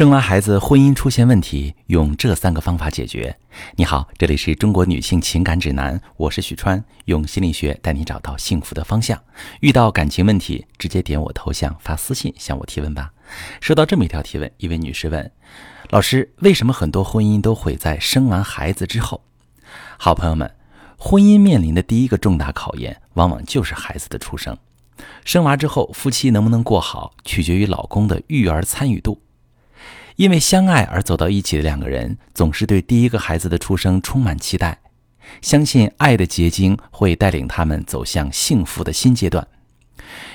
生完孩子，婚姻出现问题，用这三个方法解决。你好，这里是中国女性情感指南，我是许川，用心理学带你找到幸福的方向。遇到感情问题，直接点我头像发私信向我提问吧。收到这么一条提问，一位女士问：老师，为什么很多婚姻都毁在生完孩子之后？好朋友们，婚姻面临的第一个重大考验，往往就是孩子的出生。生娃之后，夫妻能不能过好，取决于老公的育儿参与度。因为相爱而走到一起的两个人，总是对第一个孩子的出生充满期待，相信爱的结晶会带领他们走向幸福的新阶段。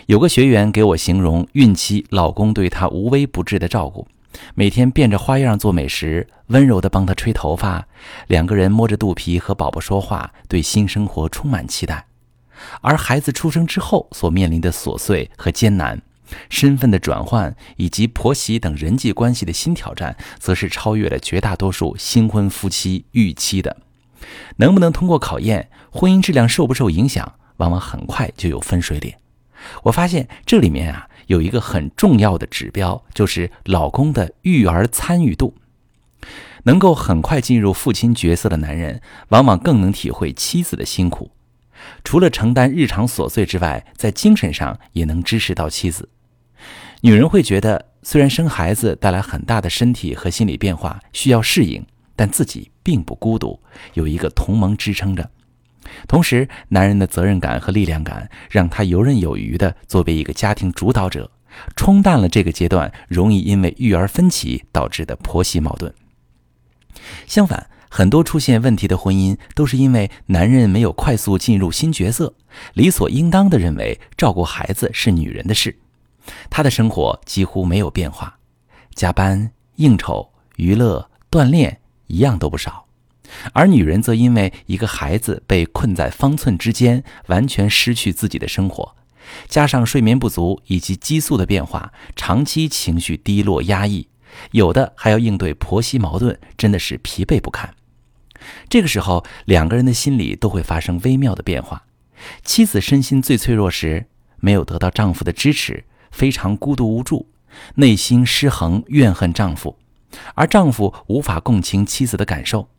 有个学员给我形容孕期老公对她无微不至的照顾，每天变着花样做美食，温柔地帮她吹头发，两个人摸着肚皮和宝宝说话，对新生活充满期待。而孩子出生之后所面临的琐碎和艰难。身份的转换以及婆媳等人际关系的新挑战，则是超越了绝大多数新婚夫妻预期的。能不能通过考验，婚姻质量受不受影响，往往很快就有分水岭。我发现这里面啊，有一个很重要的指标，就是老公的育儿参与度。能够很快进入父亲角色的男人，往往更能体会妻子的辛苦。除了承担日常琐碎之外，在精神上也能支持到妻子。女人会觉得，虽然生孩子带来很大的身体和心理变化，需要适应，但自己并不孤独，有一个同盟支撑着。同时，男人的责任感和力量感让他游刃有余地作为一个家庭主导者，冲淡了这个阶段容易因为育儿分歧导致的婆媳矛盾。相反，很多出现问题的婚姻都是因为男人没有快速进入新角色，理所应当地认为照顾孩子是女人的事。他的生活几乎没有变化，加班、应酬、娱乐、锻炼一样都不少，而女人则因为一个孩子被困在方寸之间，完全失去自己的生活，加上睡眠不足以及激素的变化，长期情绪低落压抑，有的还要应对婆媳矛盾，真的是疲惫不堪。这个时候，两个人的心理都会发生微妙的变化，妻子身心最脆弱时，没有得到丈夫的支持。非常孤独无助，内心失衡，怨恨丈夫，而丈夫无法共情妻子的感受，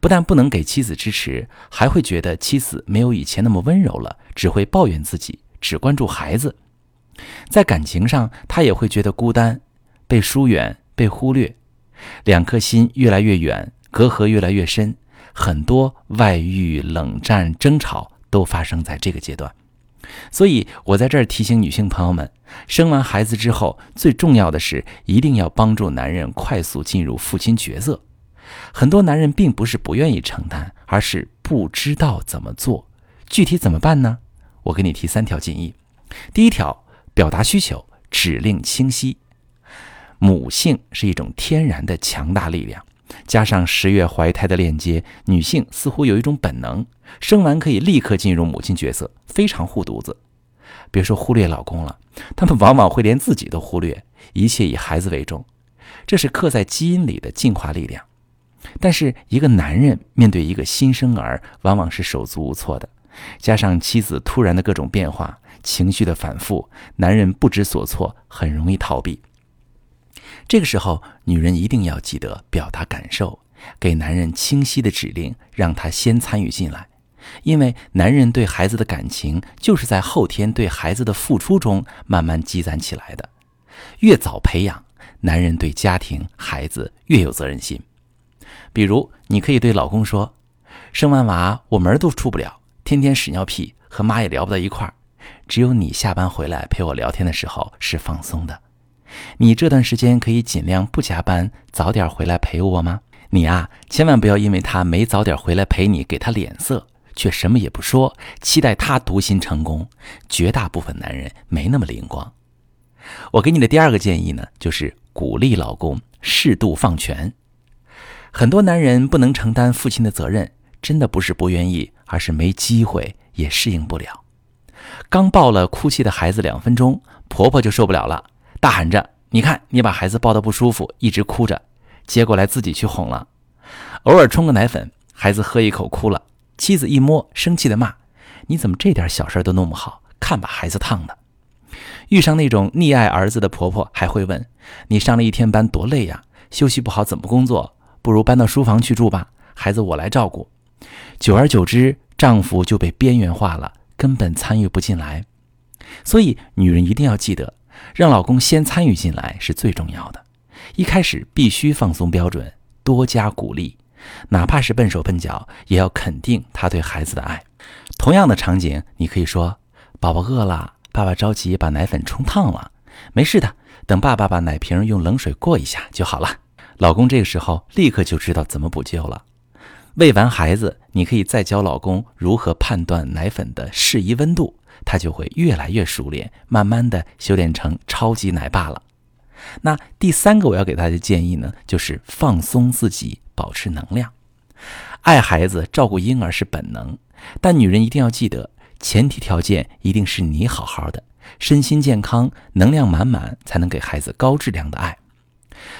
不但不能给妻子支持，还会觉得妻子没有以前那么温柔了，只会抱怨自己，只关注孩子。在感情上，他也会觉得孤单，被疏远，被忽略，两颗心越来越远，隔阂越来越深，很多外遇、冷战、争吵都发生在这个阶段。所以，我在这儿提醒女性朋友们，生完孩子之后，最重要的是一定要帮助男人快速进入父亲角色。很多男人并不是不愿意承担，而是不知道怎么做。具体怎么办呢？我给你提三条建议。第一条，表达需求，指令清晰。母性是一种天然的强大力量。加上十月怀胎的链接，女性似乎有一种本能，生完可以立刻进入母亲角色，非常护犊子。别说忽略老公了，他们往往会连自己都忽略，一切以孩子为重，这是刻在基因里的进化力量。但是一个男人面对一个新生儿，往往是手足无措的，加上妻子突然的各种变化，情绪的反复，男人不知所措，很容易逃避。这个时候，女人一定要记得表达感受，给男人清晰的指令，让他先参与进来。因为男人对孩子的感情，就是在后天对孩子的付出中慢慢积攒起来的。越早培养，男人对家庭、孩子越有责任心。比如，你可以对老公说：“生完娃，我门都出不了，天天屎尿屁，和妈也聊不到一块儿。只有你下班回来陪我聊天的时候是放松的。”你这段时间可以尽量不加班，早点回来陪我吗？你啊，千万不要因为他没早点回来陪你，给他脸色，却什么也不说，期待他独心成功。绝大部分男人没那么灵光。我给你的第二个建议呢，就是鼓励老公适度放权。很多男人不能承担父亲的责任，真的不是不愿意，而是没机会，也适应不了。刚抱了哭泣的孩子两分钟，婆婆就受不了了。大喊着：“你看，你把孩子抱得不舒服，一直哭着，接过来自己去哄了。偶尔冲个奶粉，孩子喝一口哭了，妻子一摸，生气的骂：‘你怎么这点小事都弄不好？看把孩子烫的！’遇上那种溺爱儿子的婆婆，还会问：‘你上了一天班多累呀？休息不好怎么工作？不如搬到书房去住吧，孩子我来照顾。久而久之，丈夫就被边缘化了，根本参与不进来。所以，女人一定要记得，让老公先参与进来是最重要的。一开始必须放松标准，多加鼓励，哪怕是笨手笨脚，也要肯定他对孩子的爱。同样的场景，你可以说：“宝宝饿了，爸爸着急把奶粉冲烫了，没事的，等爸爸把奶瓶用冷水过一下就好了。”老公这个时候立刻就知道怎么补救了。喂完孩子，你可以再教老公如何判断奶粉的适宜温度，他就会越来越熟练，慢慢的修炼成超级奶爸了。那第三个我要给大家建议呢，就是放松自己，保持能量。爱孩子、照顾婴儿是本能，但女人一定要记得，前提条件一定是你好好的，身心健康，能量满满，才能给孩子高质量的爱。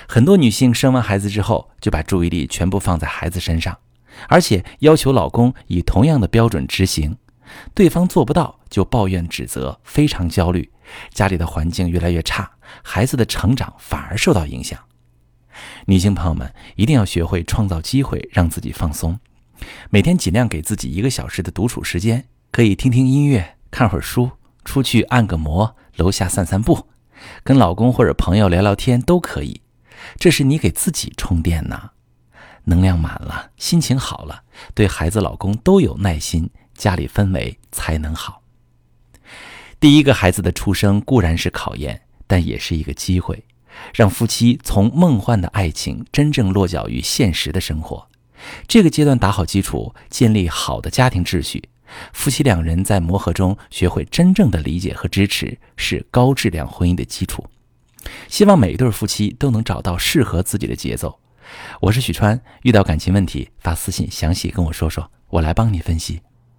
很多女性生完孩子之后，就把注意力全部放在孩子身上，而且要求老公以同样的标准执行，对方做不到就抱怨指责，非常焦虑，家里的环境越来越差，孩子的成长反而受到影响。女性朋友们一定要学会创造机会，让自己放松，每天尽量给自己一个小时的独处时间，可以听听音乐，看会儿书，出去按个摩，楼下散散步，跟老公或者朋友聊聊天都可以。这是你给自己充电呢，能量满了，心情好了，对孩子、老公都有耐心，家里氛围才能好。第一个孩子的出生固然是考验，但也是一个机会，让夫妻从梦幻的爱情真正落脚于现实的生活。这个阶段打好基础，建立好的家庭秩序，夫妻两人在磨合中学会真正的理解和支持，是高质量婚姻的基础。希望每一对夫妻都能找到适合自己的节奏。我是许川，遇到感情问题发私信详细跟我说说，我来帮你分析。